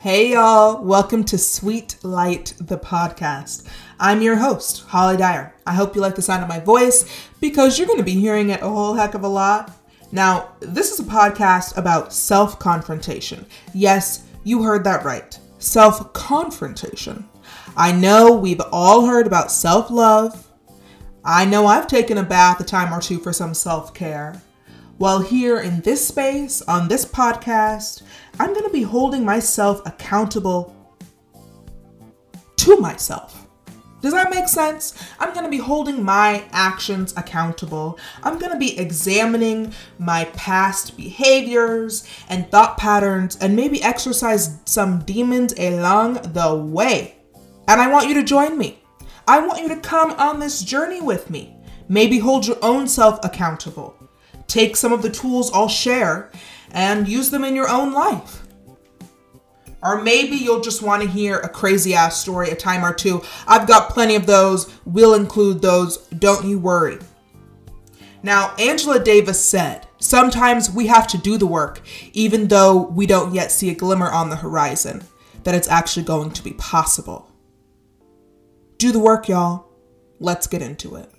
Hey y'all, welcome to Sweet Light, the podcast. I'm your host, Holly Dyer. I hope you like the sound of my voice because you're going to be hearing it a whole heck of a lot. Now, this is a podcast about self confrontation. Yes, you heard that right. Self confrontation. I know we've all heard about self love. I know I've taken a bath a time or two for some self care. Well, here in this space, on this podcast, I'm going to be holding myself accountable to myself. Does that make sense? I'm going to be holding my actions accountable. I'm going to be examining my past behaviors and thought patterns and maybe exercise some demons along the way. And I want you to join me. I want you to come on this journey with me. Maybe hold your own self accountable take some of the tools I'll share and use them in your own life. Or maybe you'll just want to hear a crazy ass story a time or two. I've got plenty of those. We'll include those. Don't you worry. Now, Angela Davis said, Sometimes we have to do the work, even though we don't yet see a glimmer on the horizon, that it's actually going to be possible. Do the work, y'all. Let's get into it.